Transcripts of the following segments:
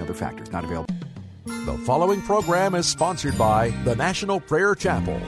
Other factors not available. The following program is sponsored by the National Prayer Chapel.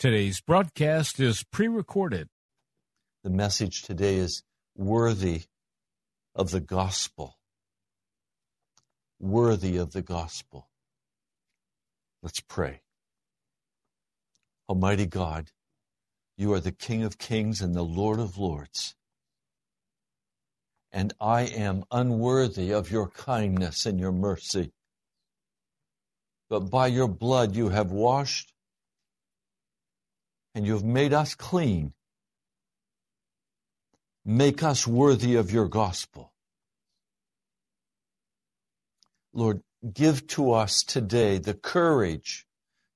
Today's broadcast is pre recorded. The message today is worthy of the gospel. Worthy of the gospel. Let's pray. Almighty God, you are the King of kings and the Lord of lords. And I am unworthy of your kindness and your mercy. But by your blood you have washed and you have made us clean. Make us worthy of your gospel. Lord, give to us today the courage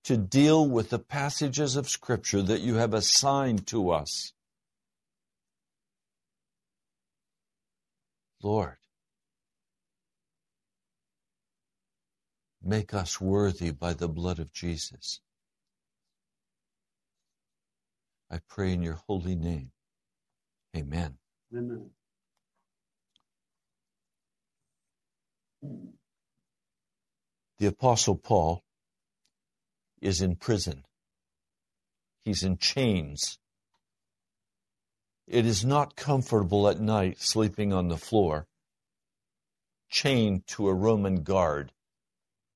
to deal with the passages of Scripture that you have assigned to us. Lord, make us worthy by the blood of Jesus. I pray in your holy name. Amen. Amen. The Apostle Paul is in prison. He's in chains. It is not comfortable at night sleeping on the floor, chained to a Roman guard.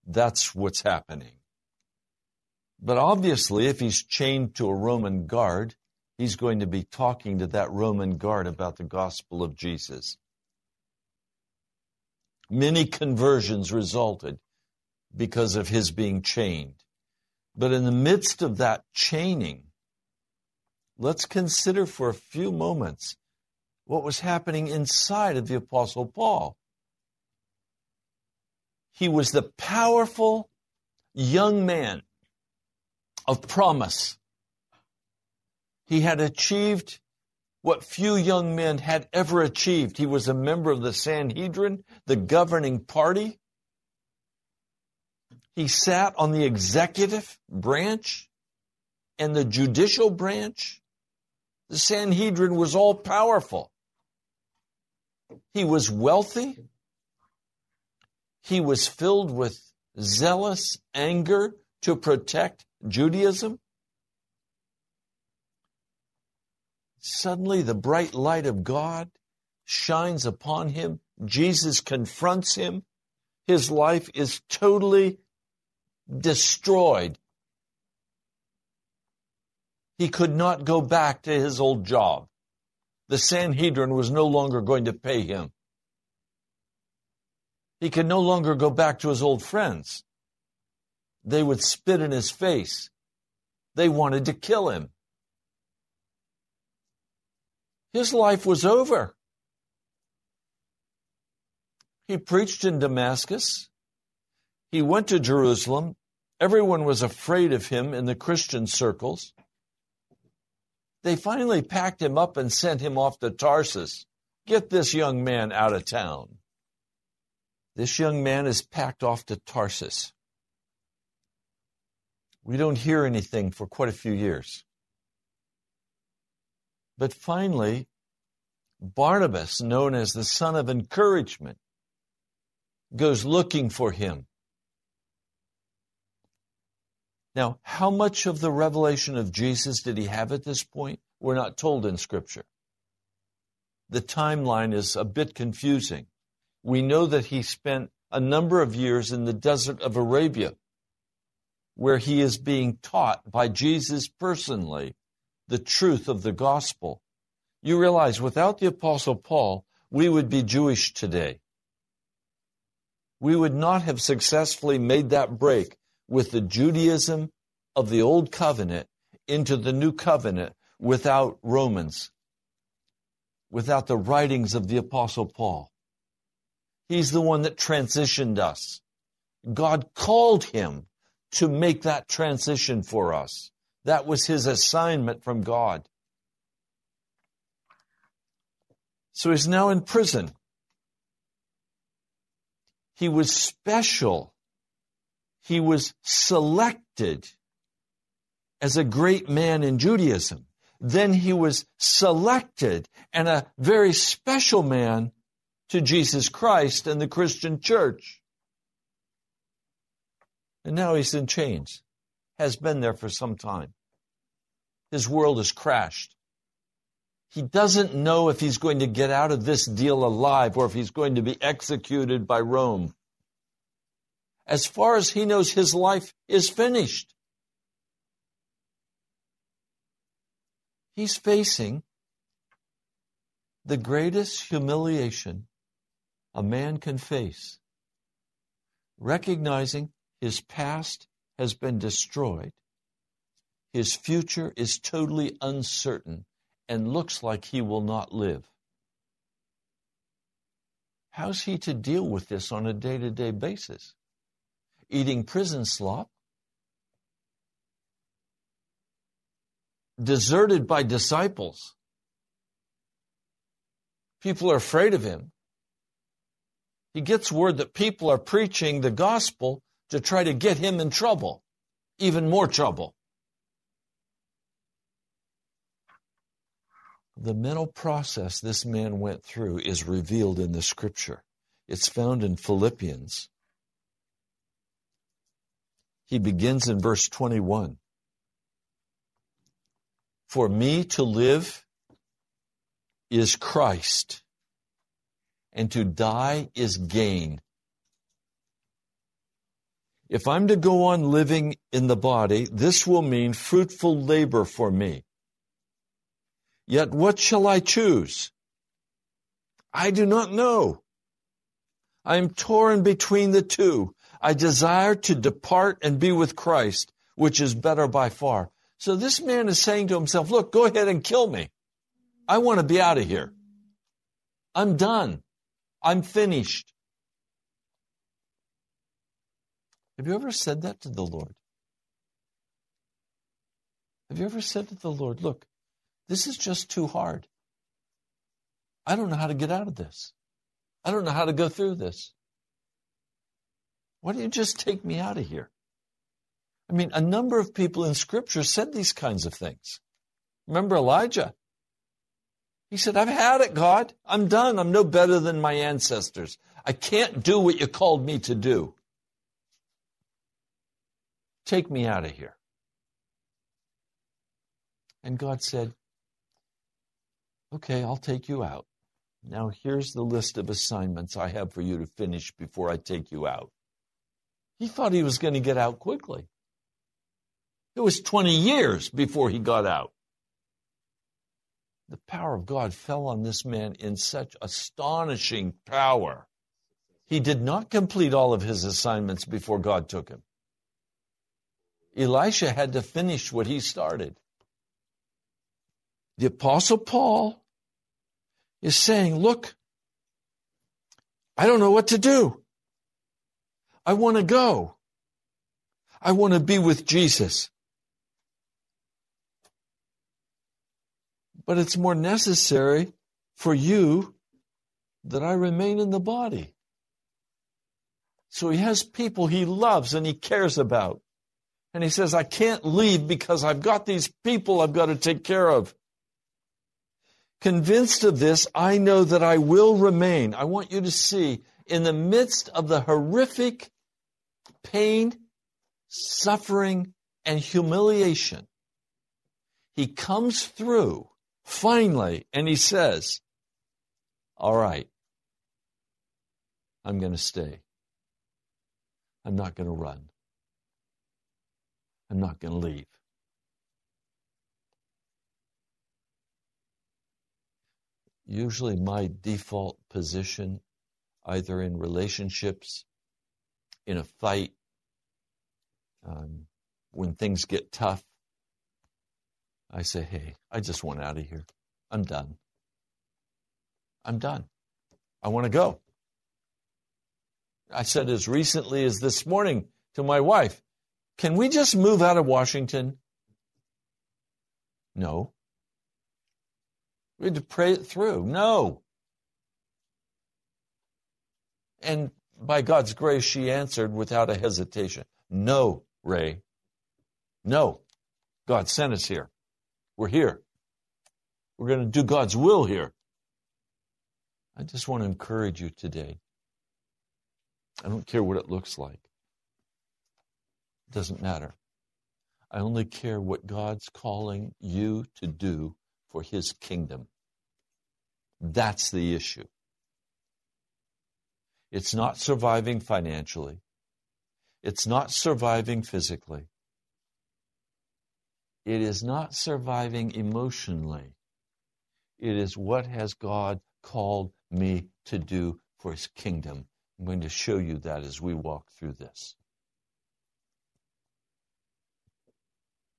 That's what's happening. But obviously, if he's chained to a Roman guard, he's going to be talking to that Roman guard about the gospel of Jesus. Many conversions resulted because of his being chained. But in the midst of that chaining, let's consider for a few moments what was happening inside of the Apostle Paul. He was the powerful young man of promise. He had achieved what few young men had ever achieved. He was a member of the Sanhedrin, the governing party. He sat on the executive branch and the judicial branch. The Sanhedrin was all powerful. He was wealthy. He was filled with zealous anger to protect Judaism. Suddenly, the bright light of God shines upon him. Jesus confronts him. His life is totally destroyed. He could not go back to his old job. The Sanhedrin was no longer going to pay him. He could no longer go back to his old friends. They would spit in his face. They wanted to kill him. His life was over. He preached in Damascus. He went to Jerusalem. Everyone was afraid of him in the Christian circles. They finally packed him up and sent him off to Tarsus. Get this young man out of town. This young man is packed off to Tarsus. We don't hear anything for quite a few years. But finally, Barnabas, known as the son of encouragement, goes looking for him. Now, how much of the revelation of Jesus did he have at this point? We're not told in Scripture. The timeline is a bit confusing. We know that he spent a number of years in the desert of Arabia, where he is being taught by Jesus personally the truth of the gospel. You realize without the Apostle Paul, we would be Jewish today. We would not have successfully made that break with the Judaism of the Old Covenant into the New Covenant without Romans, without the writings of the Apostle Paul. He's the one that transitioned us. God called him to make that transition for us. That was his assignment from God. So he's now in prison. He was special. He was selected as a great man in Judaism. Then he was selected and a very special man to Jesus Christ and the Christian church. And now he's in chains, has been there for some time. His world has crashed. He doesn't know if he's going to get out of this deal alive or if he's going to be executed by Rome. As far as he knows, his life is finished. He's facing the greatest humiliation a man can face, recognizing his past has been destroyed, his future is totally uncertain, and looks like he will not live. How's he to deal with this on a day to day basis? Eating prison slop? Deserted by disciples? People are afraid of him. He gets word that people are preaching the gospel to try to get him in trouble, even more trouble. The mental process this man went through is revealed in the scripture. It's found in Philippians. He begins in verse 21. For me to live is Christ, and to die is gain. If I'm to go on living in the body, this will mean fruitful labor for me. Yet what shall I choose? I do not know. I am torn between the two. I desire to depart and be with Christ, which is better by far. So this man is saying to himself, look, go ahead and kill me. I want to be out of here. I'm done. I'm finished. Have you ever said that to the Lord? Have you ever said to the Lord, look, this is just too hard. I don't know how to get out of this. I don't know how to go through this. Why don't you just take me out of here? I mean, a number of people in Scripture said these kinds of things. Remember Elijah? He said, I've had it, God. I'm done. I'm no better than my ancestors. I can't do what you called me to do. Take me out of here. And God said, Okay, I'll take you out. Now, here's the list of assignments I have for you to finish before I take you out. He thought he was going to get out quickly. It was 20 years before he got out. The power of God fell on this man in such astonishing power. He did not complete all of his assignments before God took him. Elisha had to finish what he started. The Apostle Paul is saying, Look, I don't know what to do. I want to go. I want to be with Jesus. But it's more necessary for you that I remain in the body. So he has people he loves and he cares about. And he says, I can't leave because I've got these people I've got to take care of. Convinced of this, I know that I will remain. I want you to see, in the midst of the horrific pain, suffering, and humiliation, he comes through finally and he says, All right, I'm going to stay. I'm not going to run. I'm not going to leave. Usually, my default position, either in relationships, in a fight, um, when things get tough, I say, hey, I just want out of here. I'm done. I'm done. I want to go. I said as recently as this morning to my wife, can we just move out of Washington? No. We had to pray it through. No. And by God's grace, she answered without a hesitation No, Ray. No. God sent us here. We're here. We're going to do God's will here. I just want to encourage you today. I don't care what it looks like. Doesn't matter. I only care what God's calling you to do for His kingdom. That's the issue. It's not surviving financially. It's not surviving physically. It is not surviving emotionally. It is what has God called me to do for his kingdom. I'm going to show you that as we walk through this.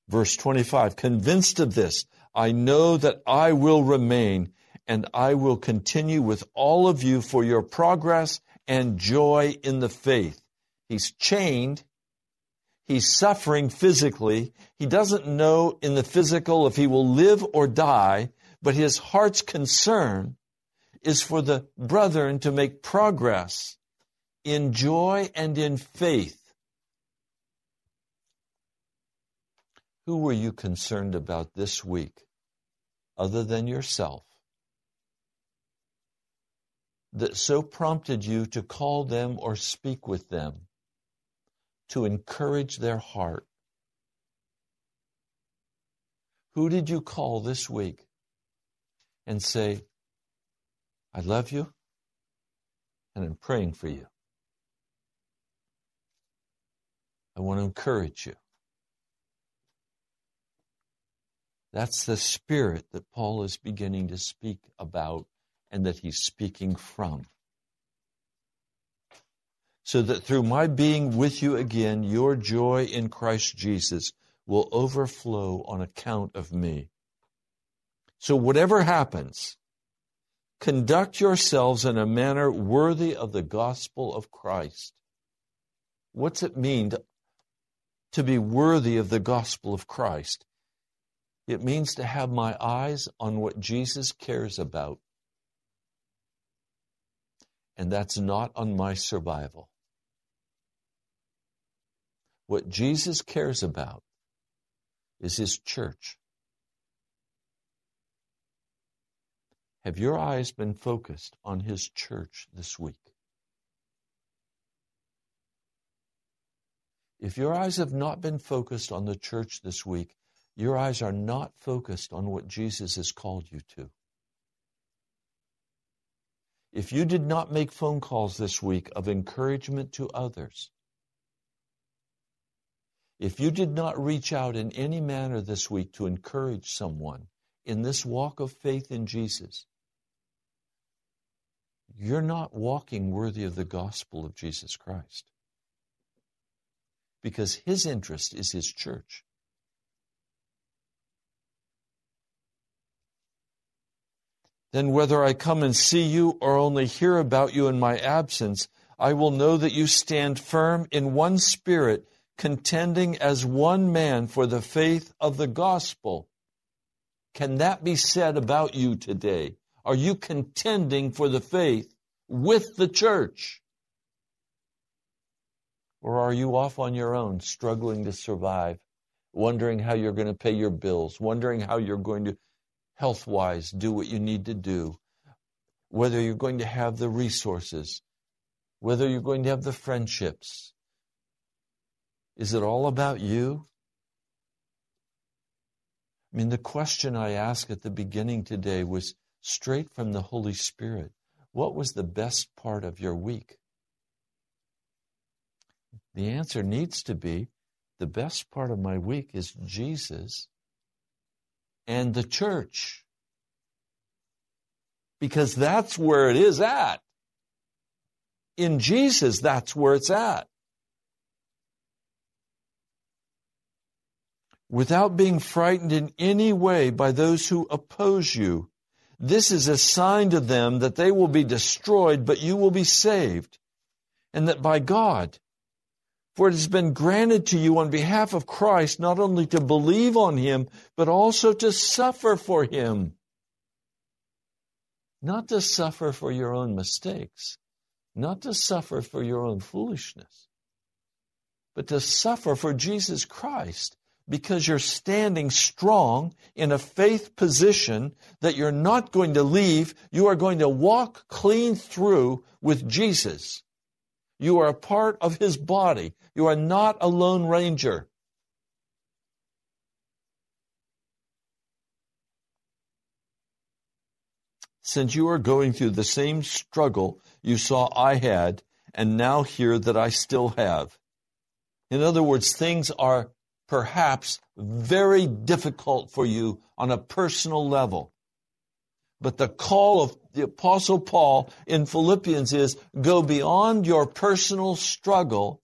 Verse 25 Convinced of this, I know that I will remain and I will continue with all of you for your progress and joy in the faith. He's chained. He's suffering physically. He doesn't know in the physical if he will live or die, but his heart's concern is for the brethren to make progress in joy and in faith. Who were you concerned about this week other than yourself that so prompted you to call them or speak with them to encourage their heart? Who did you call this week and say, I love you and I'm praying for you. I want to encourage you. That's the spirit that Paul is beginning to speak about and that he's speaking from. So that through my being with you again, your joy in Christ Jesus will overflow on account of me. So whatever happens, Conduct yourselves in a manner worthy of the gospel of Christ. What's it mean to, to be worthy of the gospel of Christ? It means to have my eyes on what Jesus cares about. And that's not on my survival. What Jesus cares about is his church. Have your eyes been focused on His church this week? If your eyes have not been focused on the church this week, your eyes are not focused on what Jesus has called you to. If you did not make phone calls this week of encouragement to others, if you did not reach out in any manner this week to encourage someone in this walk of faith in Jesus, you're not walking worthy of the gospel of Jesus Christ. Because his interest is his church. Then, whether I come and see you or only hear about you in my absence, I will know that you stand firm in one spirit, contending as one man for the faith of the gospel. Can that be said about you today? Are you contending for the faith with the church? Or are you off on your own, struggling to survive, wondering how you're going to pay your bills, wondering how you're going to, health wise, do what you need to do, whether you're going to have the resources, whether you're going to have the friendships? Is it all about you? I mean, the question I asked at the beginning today was straight from the Holy Spirit. What was the best part of your week? The answer needs to be the best part of my week is Jesus and the church. Because that's where it is at. In Jesus, that's where it's at. Without being frightened in any way by those who oppose you, this is a sign to them that they will be destroyed, but you will be saved, and that by God, for it has been granted to you on behalf of Christ not only to believe on him, but also to suffer for him. Not to suffer for your own mistakes, not to suffer for your own foolishness, but to suffer for Jesus Christ because you're standing strong in a faith position that you're not going to leave. You are going to walk clean through with Jesus. You are a part of his body. You are not a lone ranger. Since you are going through the same struggle you saw I had, and now hear that I still have. In other words, things are perhaps very difficult for you on a personal level. But the call of the Apostle Paul in Philippians is go beyond your personal struggle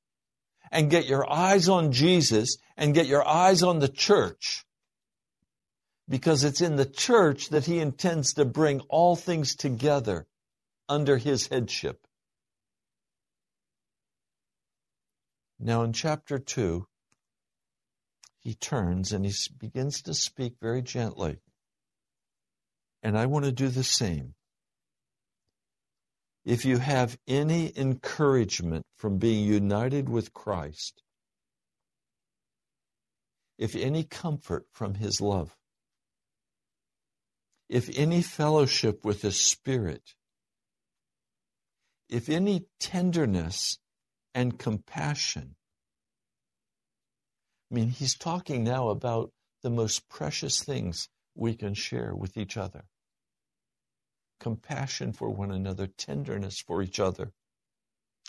and get your eyes on Jesus and get your eyes on the church. Because it's in the church that he intends to bring all things together under his headship. Now, in chapter 2, he turns and he begins to speak very gently. And I want to do the same. If you have any encouragement from being united with Christ, if any comfort from His love, if any fellowship with the Spirit, if any tenderness and compassion. I mean, he's talking now about the most precious things we can share with each other compassion for one another, tenderness for each other,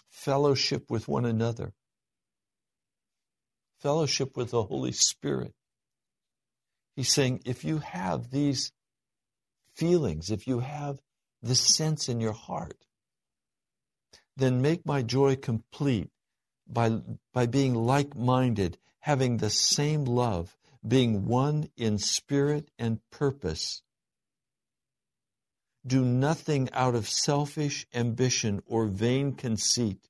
fellowship with one another, fellowship with the Holy Spirit. He's saying if you have these feelings, if you have this sense in your heart, then make my joy complete by, by being like minded, having the same love, being one in spirit and purpose do nothing out of selfish ambition or vain conceit,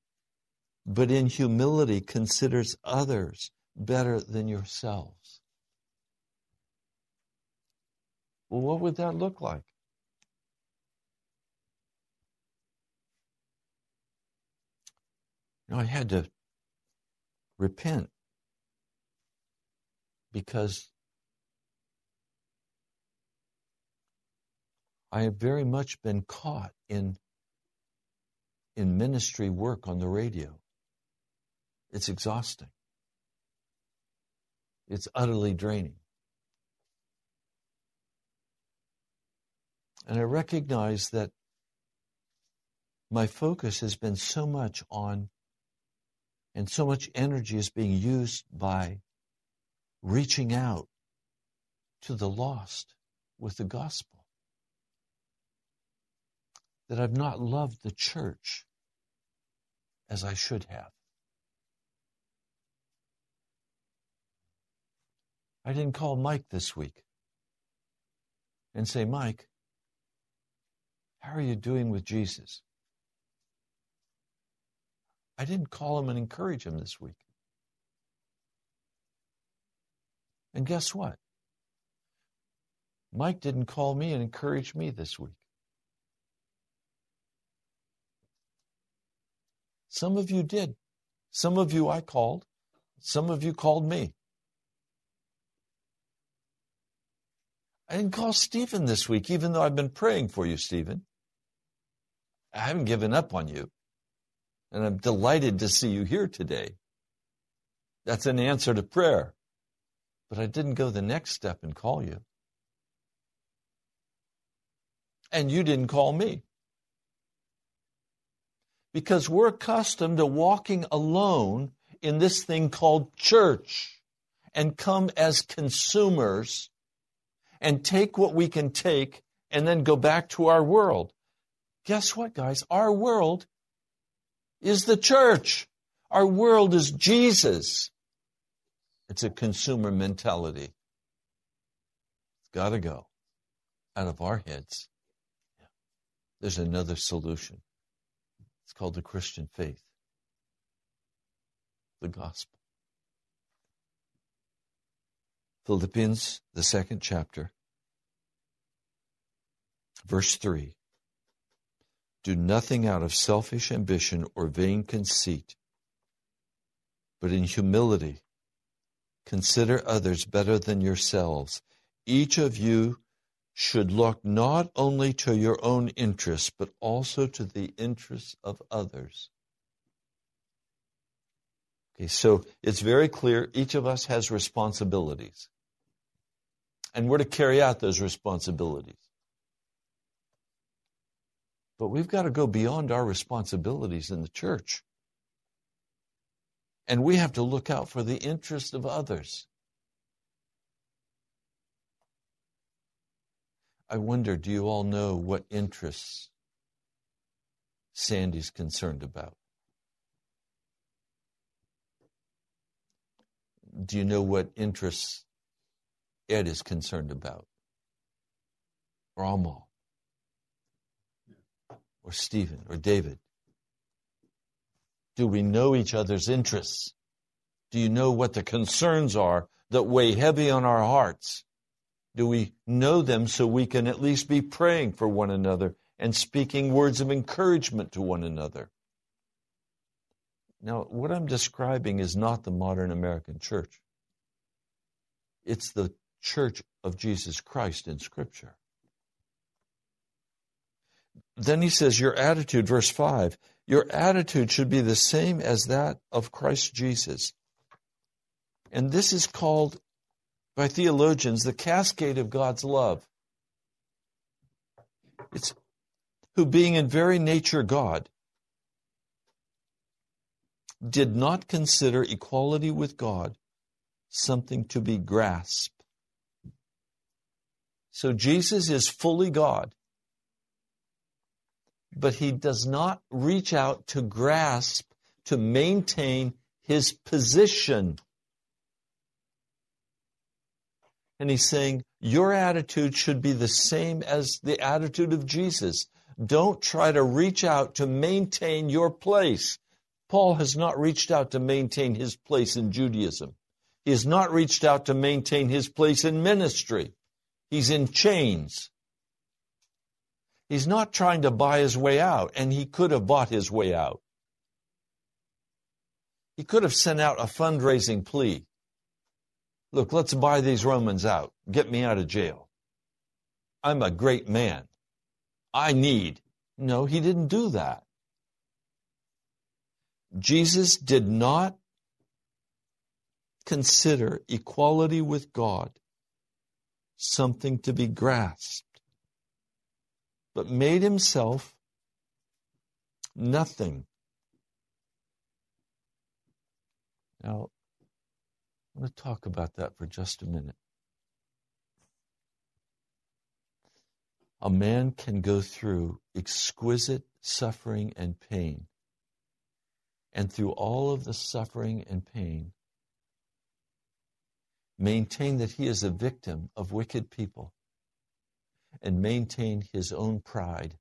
but in humility considers others better than yourselves. Well, what would that look like? You know, I had to repent because I have very much been caught in, in ministry work on the radio. It's exhausting. It's utterly draining. And I recognize that my focus has been so much on, and so much energy is being used by reaching out to the lost with the gospel that I've not loved the church as I should have. I didn't call Mike this week and say, Mike, how are you doing with Jesus? I didn't call him and encourage him this week. And guess what? Mike didn't call me and encourage me this week. Some of you did. Some of you I called. Some of you called me. I didn't call Stephen this week, even though I've been praying for you, Stephen. I haven't given up on you. And I'm delighted to see you here today. That's an answer to prayer. But I didn't go the next step and call you. And you didn't call me because we're accustomed to walking alone in this thing called church and come as consumers and take what we can take and then go back to our world. Guess what, guys? Our world is the church. Our world is Jesus. It's a consumer mentality. It's got to go out of our heads. There's another solution. It's called the Christian faith, the gospel. Philippians, the second chapter, verse 3. Do nothing out of selfish ambition or vain conceit, but in humility consider others better than yourselves. Each of you should look not only to your own interests, but also to the interests of others. Okay, so it's very clear each of us has responsibilities. And we're to carry out those responsibilities. But we've got to go beyond our responsibilities in the church. And we have to look out for the interest of others. I wonder, do you all know what interests Sandy's concerned about? Do you know what interests Ed is concerned about? Or Amal? Or Stephen? Or David? Do we know each other's interests? Do you know what the concerns are that weigh heavy on our hearts? Do we know them so we can at least be praying for one another and speaking words of encouragement to one another? Now, what I'm describing is not the modern American church. It's the church of Jesus Christ in Scripture. Then he says, Your attitude, verse 5, your attitude should be the same as that of Christ Jesus. And this is called by theologians the cascade of God's love. It's who, being in very nature God, did not consider equality with God something to be grasped. So Jesus is fully God, but he does not reach out to grasp, to maintain his position And he's saying, Your attitude should be the same as the attitude of Jesus. Don't try to reach out to maintain your place. Paul has not reached out to maintain his place in Judaism. He has not reached out to maintain his place in ministry. He's in chains. He's not trying to buy his way out, and he could have bought his way out. He could have sent out a fundraising plea. Look, let's buy these Romans out. Get me out of jail. I'm a great man. I need. No, he didn't do that. Jesus did not consider equality with God something to be grasped, but made himself nothing. Now, I want to talk about that for just a minute. A man can go through exquisite suffering and pain. And through all of the suffering and pain, maintain that he is a victim of wicked people and maintain his own pride.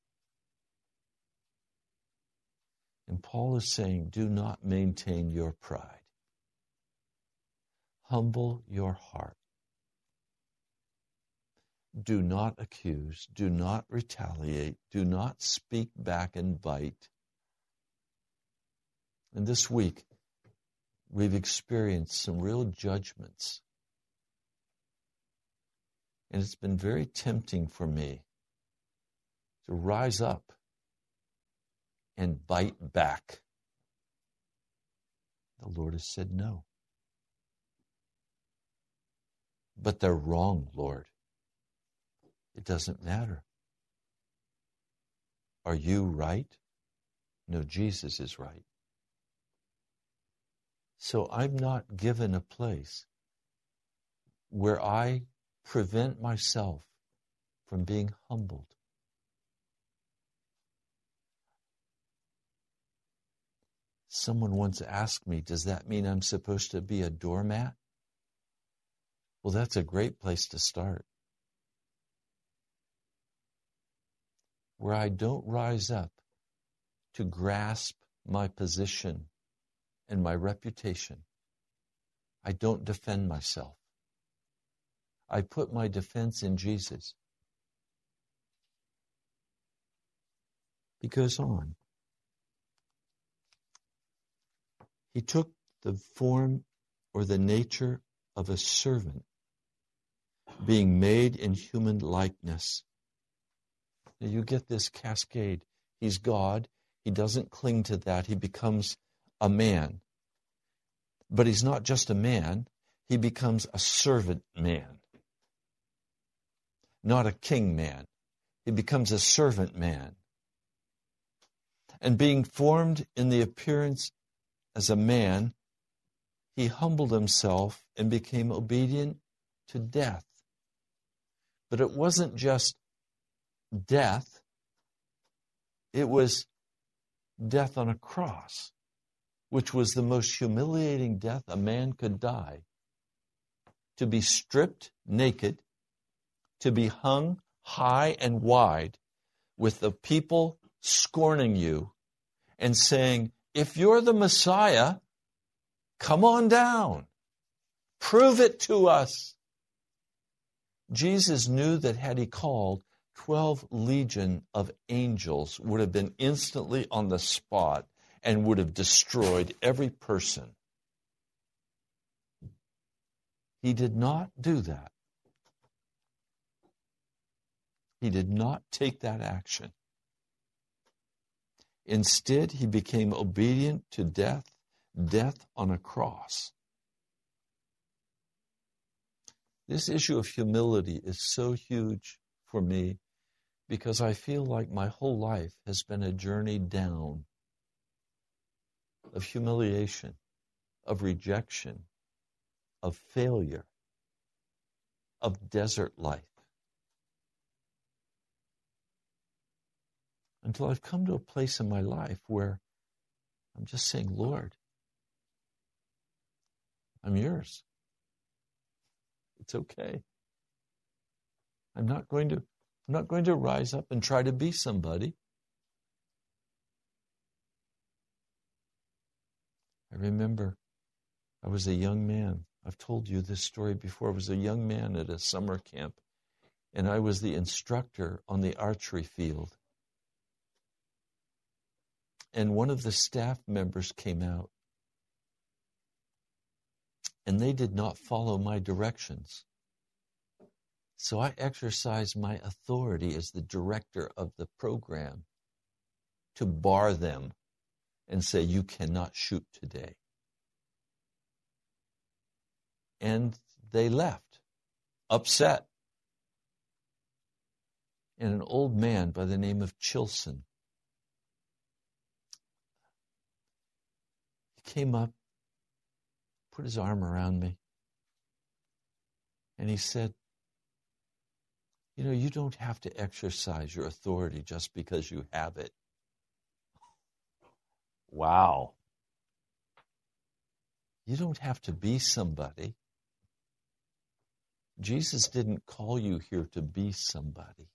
And Paul is saying, do not maintain your pride. Humble your heart. Do not accuse. Do not retaliate. Do not speak back and bite. And this week, we've experienced some real judgments. And it's been very tempting for me to rise up and bite back. The Lord has said no. But they're wrong, Lord. It doesn't matter. Are you right? No, Jesus is right. So I'm not given a place where I prevent myself from being humbled. Someone once asked me, Does that mean I'm supposed to be a doormat? Well, that's a great place to start. Where I don't rise up to grasp my position and my reputation. I don't defend myself. I put my defense in Jesus. He goes on. He took the form or the nature of a servant, being made in human likeness. Now you get this cascade. He's God. He doesn't cling to that. He becomes a man. But he's not just a man, he becomes a servant man, not a king man. He becomes a servant man. And being formed in the appearance as a man, he humbled himself and became obedient to death. But it wasn't just death, it was death on a cross, which was the most humiliating death a man could die. To be stripped naked, to be hung high and wide, with the people scorning you and saying, if you're the Messiah, come on down. Prove it to us. Jesus knew that had he called, 12 legion of angels would have been instantly on the spot and would have destroyed every person. He did not do that. He did not take that action. Instead, he became obedient to death, death on a cross. This issue of humility is so huge for me because I feel like my whole life has been a journey down of humiliation, of rejection, of failure, of desert life. until I've come to a place in my life where I'm just saying, Lord, I'm yours. It's okay. I'm not going to I'm not going to rise up and try to be somebody. I remember I was a young man. I've told you this story before. I was a young man at a summer camp, and I was the instructor on the archery field and one of the staff members came out and they did not follow my directions. So I exercised my authority as the director of the program to bar them and say, You cannot shoot today. And they left, upset. And an old man by the name of Chilson came up, put his arm around me, and he said, You know, you don't have to exercise your authority just because you have it. Wow. You don't have to be somebody. Jesus didn't call you here to be somebody.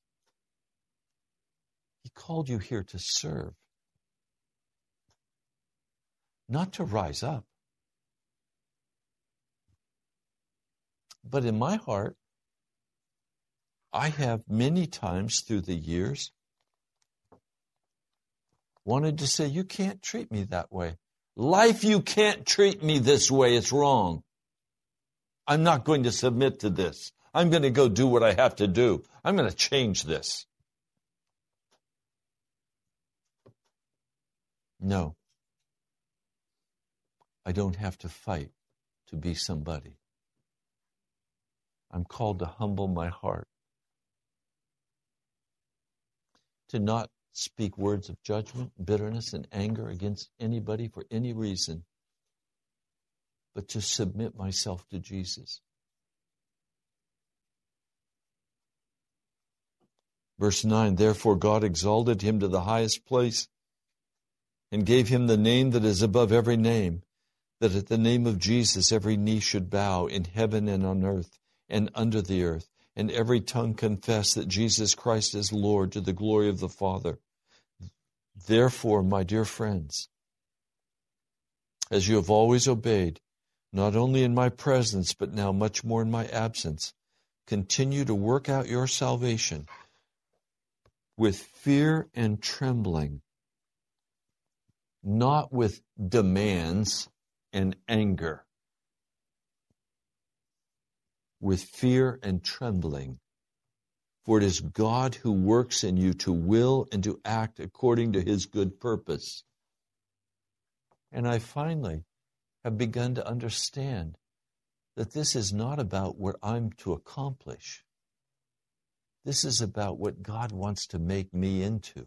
He called you here to serve not to rise up. But in my heart, I have many times through the years wanted to say, You can't treat me that way. Life, you can't treat me this way. It's wrong. I'm not going to submit to this. I'm going to go do what I have to do. I'm going to change this. No. I don't have to fight to be somebody. I'm called to humble my heart, to not speak words of judgment, bitterness, and anger against anybody for any reason. but to submit myself to Jesus. Verse 9 Therefore God exalted him to the highest place and gave him the name that is above every name, that at the name of Jesus every knee should bow in heaven and on earth and under the earth, and every tongue confess that Jesus Christ is Lord to the glory of the Father. Therefore, my dear friends, as you have always obeyed, not only in my presence, but now much more in my absence, continue to work out your salvation with fear and trembling, not with demands and anger, with fear and trembling. For it is God who works in you to will and to act according to his good purpose. And I finally have begun to understand that this is not about what I'm to accomplish. This is about what God wants to make me into.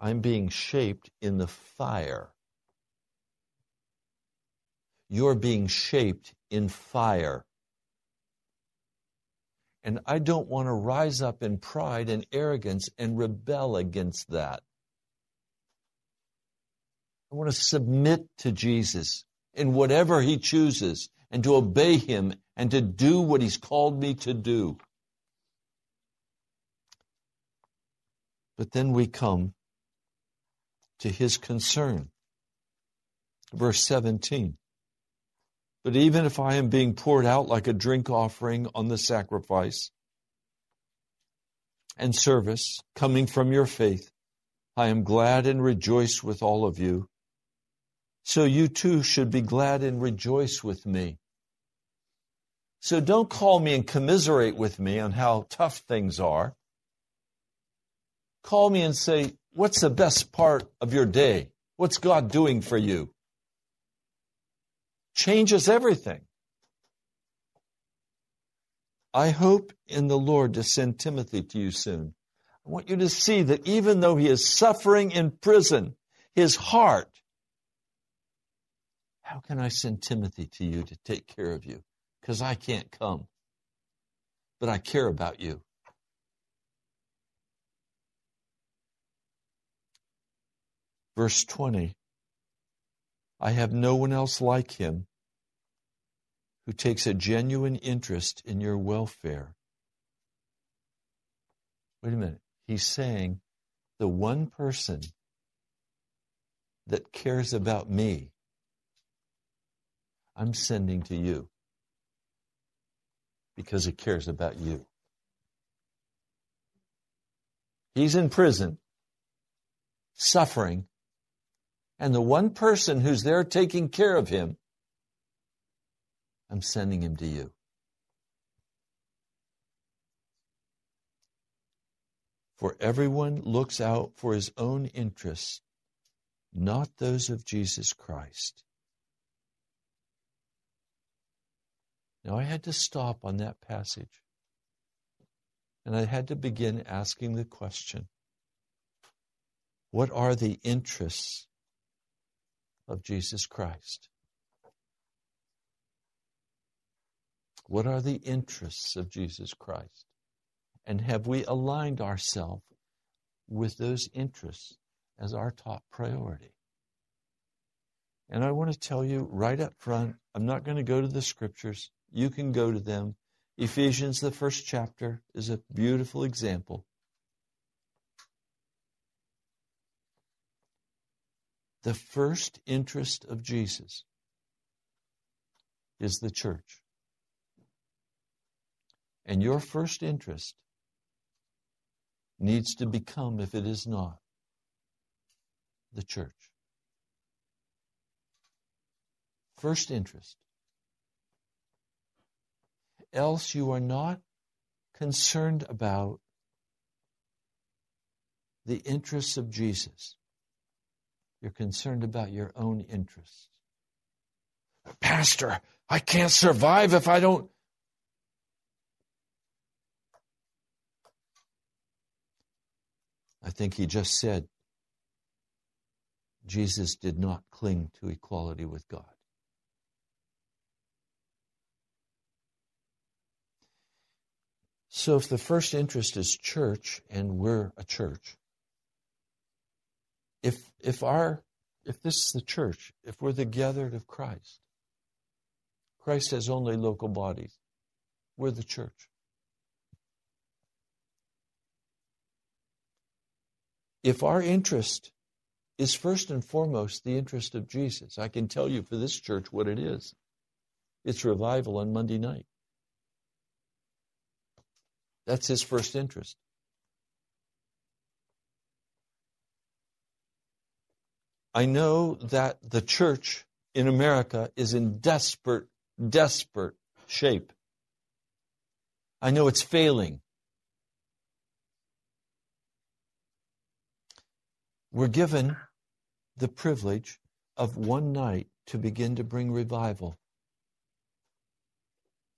I'm being shaped in the fire. You're being shaped in fire. And I don't want to rise up in pride and arrogance and rebel against that. I want to submit to Jesus in whatever he chooses and to obey him and to do what he's called me to do. But then we come to his concern. Verse 17. But even if I am being poured out like a drink offering on the sacrifice and service coming from your faith, I am glad and rejoice with all of you. So you too should be glad and rejoice with me. So don't call me and commiserate with me on how tough things are. Call me and say, What's the best part of your day? What's God doing for you? Changes everything. I hope in the Lord to send Timothy to you soon. I want you to see that even though he is suffering in prison, his heart how can I send Timothy to you to take care of you? Because I can't come. But I care about you. Verse 20 I have no one else like him who takes a genuine interest in your welfare. Wait a minute. He's saying the one person that cares about me I'm sending to you because he cares about you. He's in prison, suffering, and the one person who's there taking care of him, I'm sending him to you. For everyone looks out for his own interests, not those of Jesus Christ. Now, I had to stop on that passage. And I had to begin asking the question what are the interests of Jesus Christ? What are the interests of Jesus Christ? And have we aligned ourselves with those interests as our top priority? And I want to tell you right up front, I'm not going to go to the scriptures. You can go to them. Ephesians, the first chapter, is a beautiful example. The first interest of Jesus is the church. And your first interest needs to become, if it is not, the church. First interest else you are not concerned about the interests of Jesus. You're concerned about your own interests. Pastor, I can't survive if I don't. I think he just said, Jesus did not cling to equality with God. So if the first interest is church and we're a church, if if our if this is the church, if we're the gathered of Christ, Christ has only local bodies. We're the church. If our interest is first and foremost the interest of Jesus, I can tell you for this church what it is. It's revival on Monday night. That's his first interest. I know that the church in America is in desperate, desperate shape. I know it's failing. We're given the privilege of one night to begin to bring revival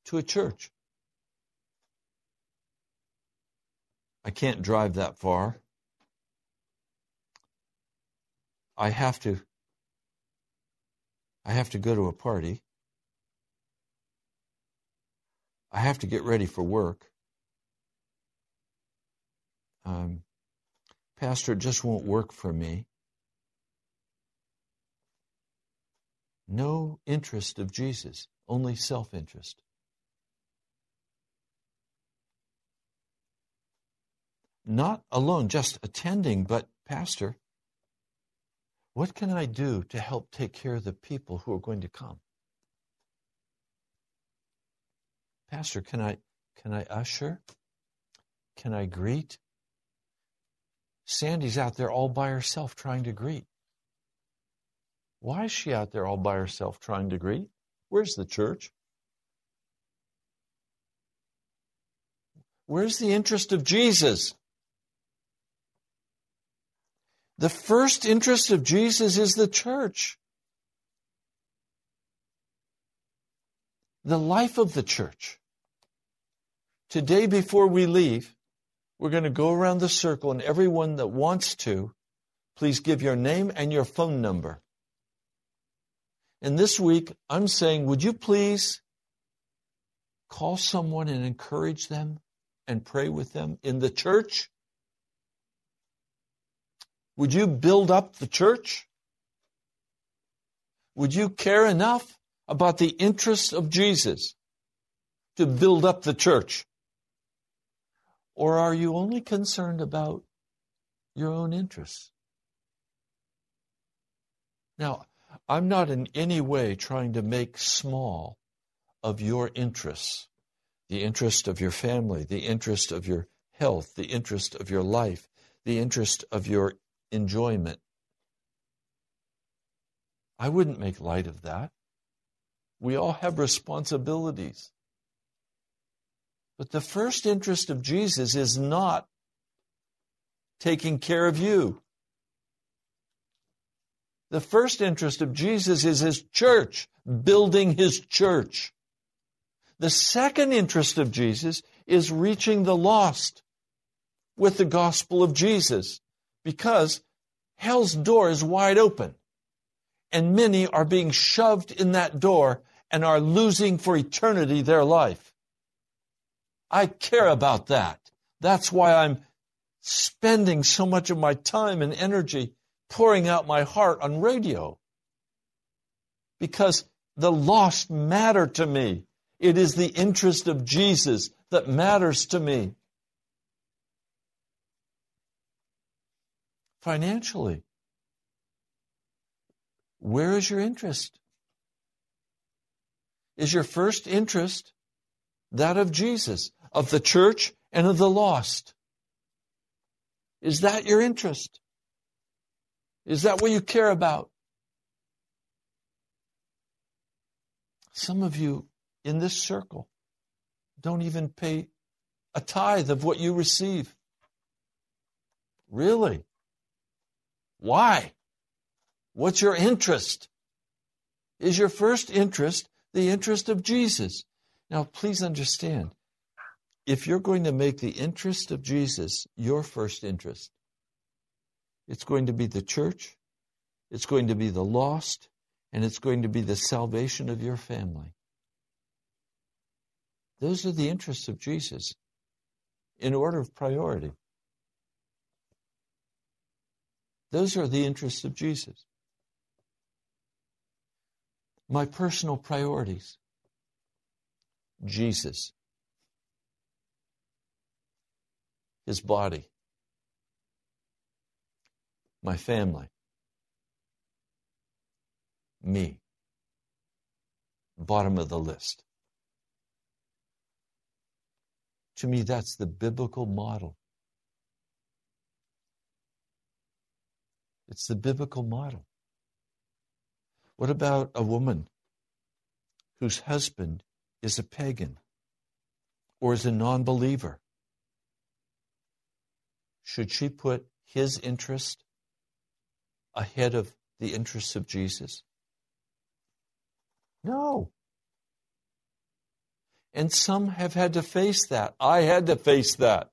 to a church. I can't drive that far. I have to I have to go to a party. I have to get ready for work. Um, Pastor, it just won't work for me. No interest of Jesus, only self interest. Not alone, just attending, but, Pastor, what can I do to help take care of the people who are going to come? Pastor, can I can I usher? Can I greet? Sandy's out there all by herself trying to greet. Why is she out there all by herself trying to greet? Where's the church? Where's the interest of Jesus? The first interest of Jesus is the church. The life of the church. Today, before we leave, we're going to go around the circle, and everyone that wants to, please give your name and your phone number. And this week, I'm saying, would you please call someone and encourage them and pray with them in the church? Would you build up the church? Would you care enough about the interests of Jesus to build up the church? Or are you only concerned about your own interests? Now, I'm not in any way trying to make small of your interests the interest of your family, the interest of your health, the interest of your life, the interest of your enjoyment. I wouldn't make light of that. We all have responsibilities. But the first interest of Jesus is not taking care of you. The first interest of Jesus is his church, building his church. The second interest of Jesus is reaching the lost with the gospel of Jesus because hell's door is wide open and many are being shoved in that door and are losing for eternity their life. I care about that. That's why I'm spending so much of my time and energy pouring out my heart on radio. Because the lost matter to me. It is the interest of Jesus that matters to me. Financially, where is your interest? Is your first interest that of Jesus, of the church, and of the lost? Is that your interest? Is that what you care about? Some of you in this circle don't even pay a tithe of what you receive. Really? Why? What's your interest? Is your first interest the interest of Jesus? Now, please understand if you're going to make the interest of Jesus your first interest, it's going to be the church it's going to be the lost, and it's going to be the salvation of your family. Those are the interests of Jesus in order of priority. Those are the interests of Jesus. My personal priorities Jesus, His body, my family, me. Bottom of the list. To me, that's the biblical model. It's the biblical model. What about a woman whose husband is a pagan or is a non believer? Should she put his interest ahead of the interests of Jesus? No. And some have had to face that. I had to face that.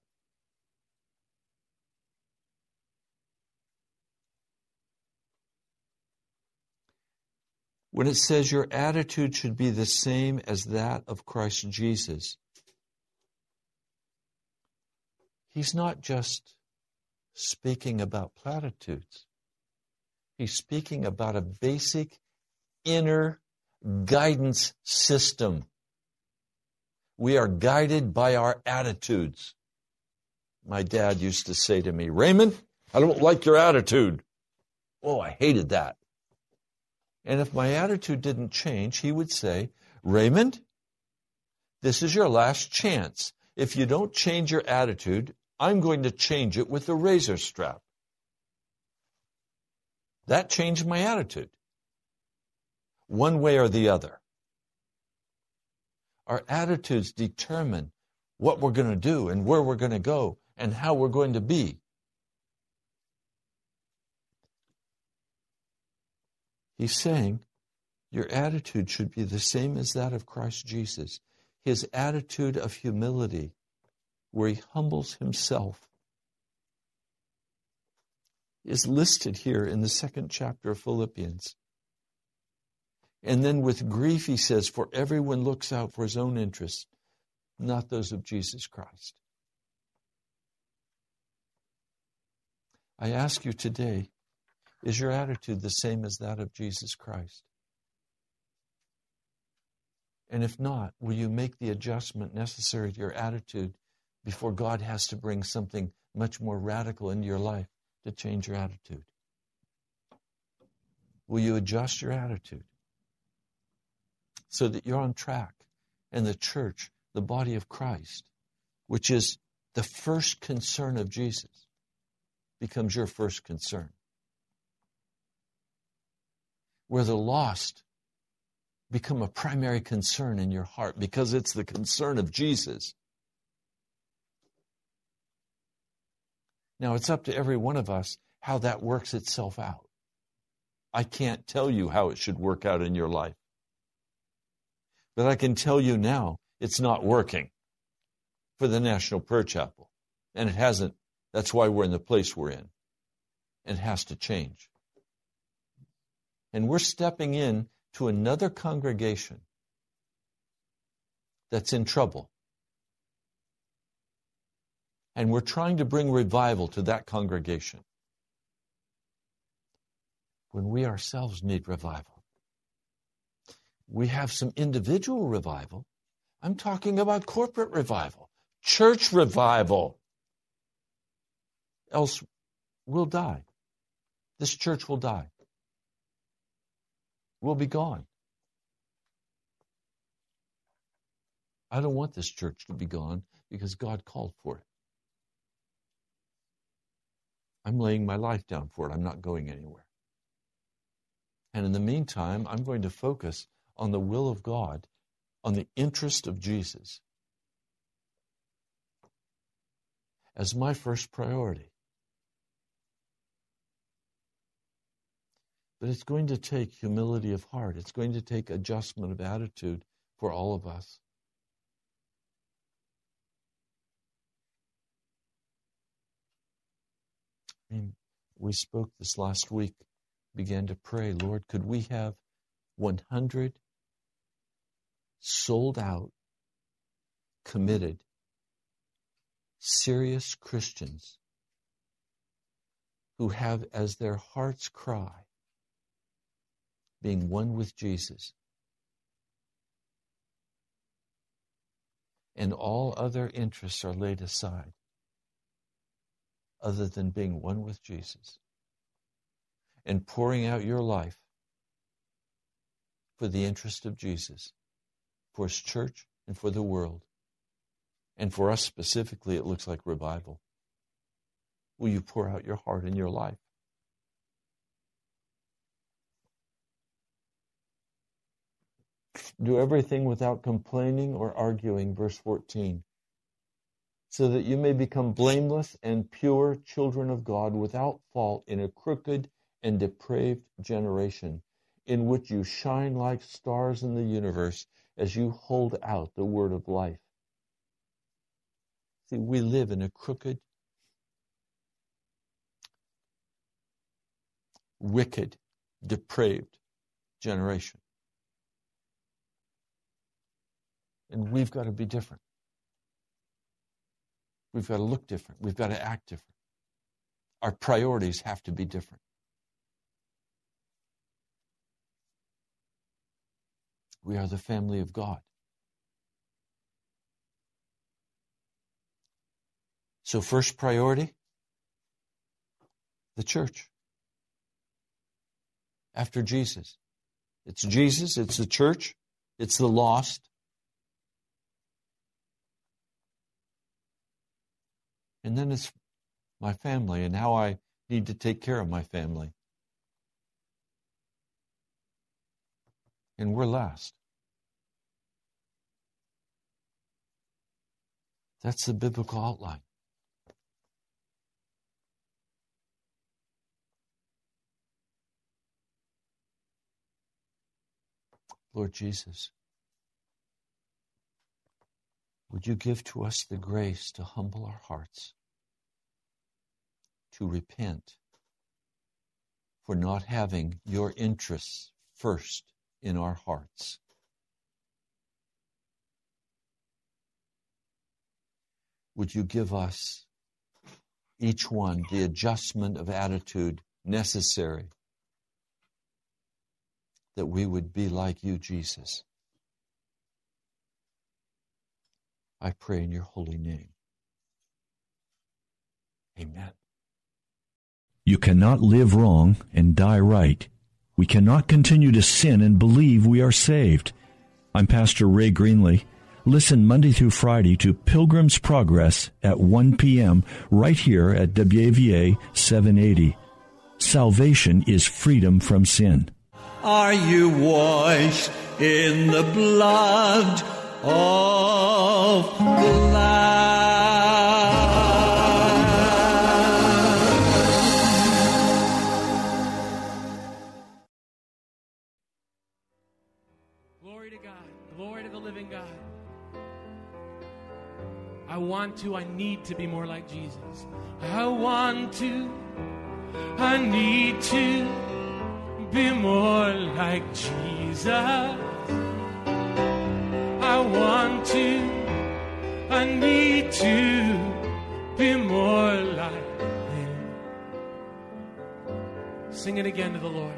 When it says your attitude should be the same as that of Christ Jesus, he's not just speaking about platitudes. He's speaking about a basic inner guidance system. We are guided by our attitudes. My dad used to say to me, Raymond, I don't like your attitude. Oh, I hated that. And if my attitude didn't change, he would say, Raymond, this is your last chance. If you don't change your attitude, I'm going to change it with a razor strap. That changed my attitude, one way or the other. Our attitudes determine what we're going to do and where we're going to go and how we're going to be. He's saying your attitude should be the same as that of Christ Jesus. His attitude of humility, where he humbles himself, is listed here in the second chapter of Philippians. And then with grief, he says, For everyone looks out for his own interests, not those of Jesus Christ. I ask you today, is your attitude the same as that of Jesus Christ? And if not, will you make the adjustment necessary to your attitude before God has to bring something much more radical into your life to change your attitude? Will you adjust your attitude so that you're on track and the church, the body of Christ, which is the first concern of Jesus, becomes your first concern? Where the lost become a primary concern in your heart because it's the concern of Jesus. Now, it's up to every one of us how that works itself out. I can't tell you how it should work out in your life. But I can tell you now it's not working for the National Prayer Chapel. And it hasn't. That's why we're in the place we're in. It has to change and we're stepping in to another congregation that's in trouble. And we're trying to bring revival to that congregation when we ourselves need revival. We have some individual revival. I'm talking about corporate revival, church revival. Else we'll die. This church will die will be gone. I don't want this church to be gone because God called for it. I'm laying my life down for it. I'm not going anywhere. And in the meantime, I'm going to focus on the will of God, on the interest of Jesus as my first priority. But it's going to take humility of heart. It's going to take adjustment of attitude for all of us. I mean, we spoke this last week began to pray, Lord, could we have 100 sold out, committed, serious Christians who have as their heart's cry being one with Jesus. And all other interests are laid aside other than being one with Jesus and pouring out your life for the interest of Jesus, for his church, and for the world. And for us specifically, it looks like revival. Will you pour out your heart and your life? Do everything without complaining or arguing, verse 14, so that you may become blameless and pure children of God without fault in a crooked and depraved generation, in which you shine like stars in the universe as you hold out the word of life. See, we live in a crooked, wicked, depraved generation. And we've got to be different. We've got to look different. We've got to act different. Our priorities have to be different. We are the family of God. So, first priority the church. After Jesus. It's Jesus, it's the church, it's the lost. And then it's my family and how I need to take care of my family. And we're last. That's the biblical outline. Lord Jesus, would you give to us the grace to humble our hearts, to repent for not having your interests first in our hearts? Would you give us, each one, the adjustment of attitude necessary that we would be like you, Jesus? I pray in your holy name. Amen. You cannot live wrong and die right. We cannot continue to sin and believe we are saved. I'm Pastor Ray Greenley. Listen Monday through Friday to Pilgrim's Progress at 1 p.m. right here at WAVA 780. Salvation is freedom from sin. Are you washed in the blood of? Glory to God. Glory to the living God. I want to, I need to be more like Jesus. I want to, I need to be more like Jesus. I want to, I need to be more like Him. Sing it again to the Lord.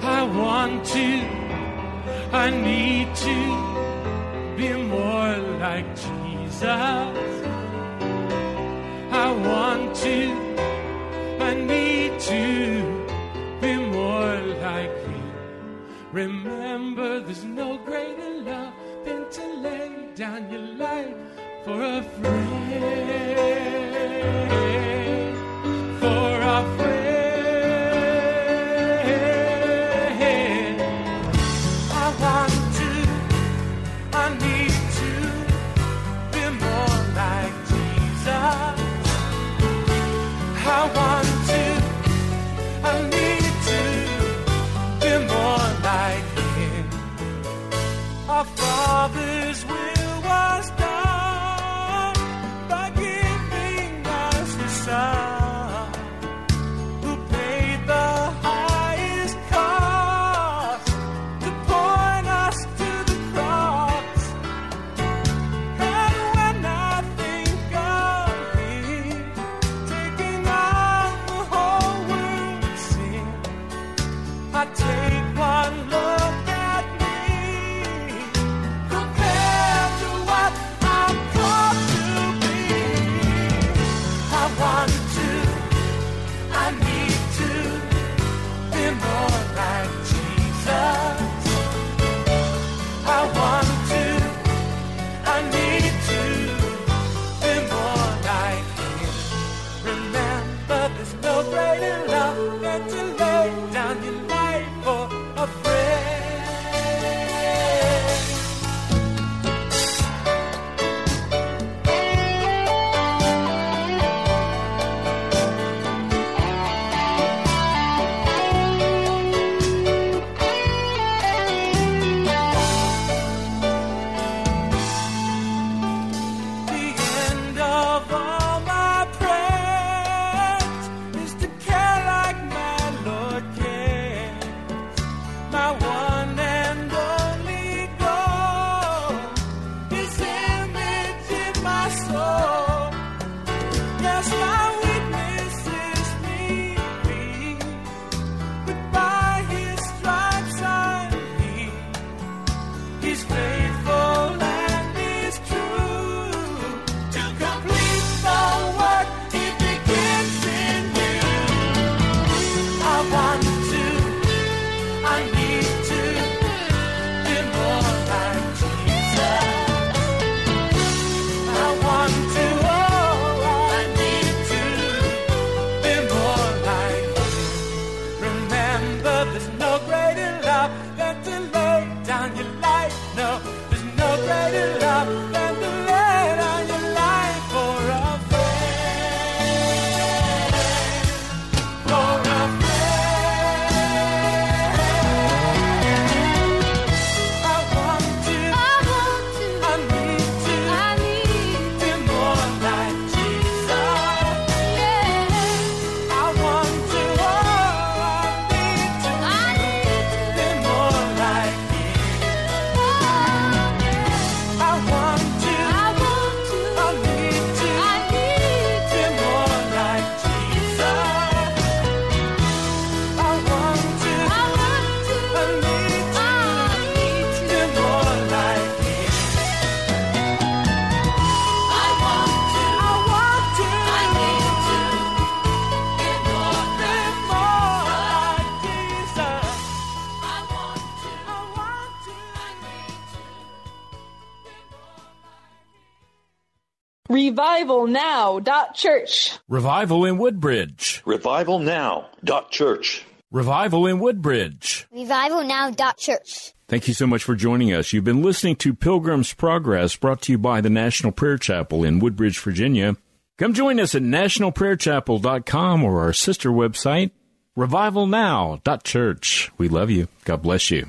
I want to, I need to be more like Jesus. I want to, I need to be more like Him. Remember, there's no greater love down your life for a friend. For a friend. Revival Now dot Church. Revival in Woodbridge. Revival Now dot Church. Revival in Woodbridge. RevivalNow.church. Thank you so much for joining us. You've been listening to Pilgrim's Progress, brought to you by the National Prayer Chapel in Woodbridge, Virginia. Come join us at nationalprayerchapel.com or our sister website, revivalnow.church. We love you. God bless you.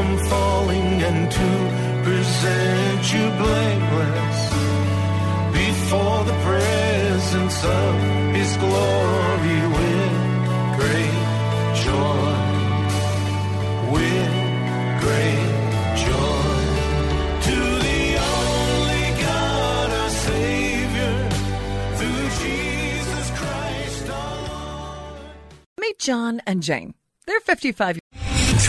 from falling and to present you blameless before the presence of his glory with great joy. With. To the only God, our Savior, through Jesus Christ our Lord. Meet John and Jane. They're 55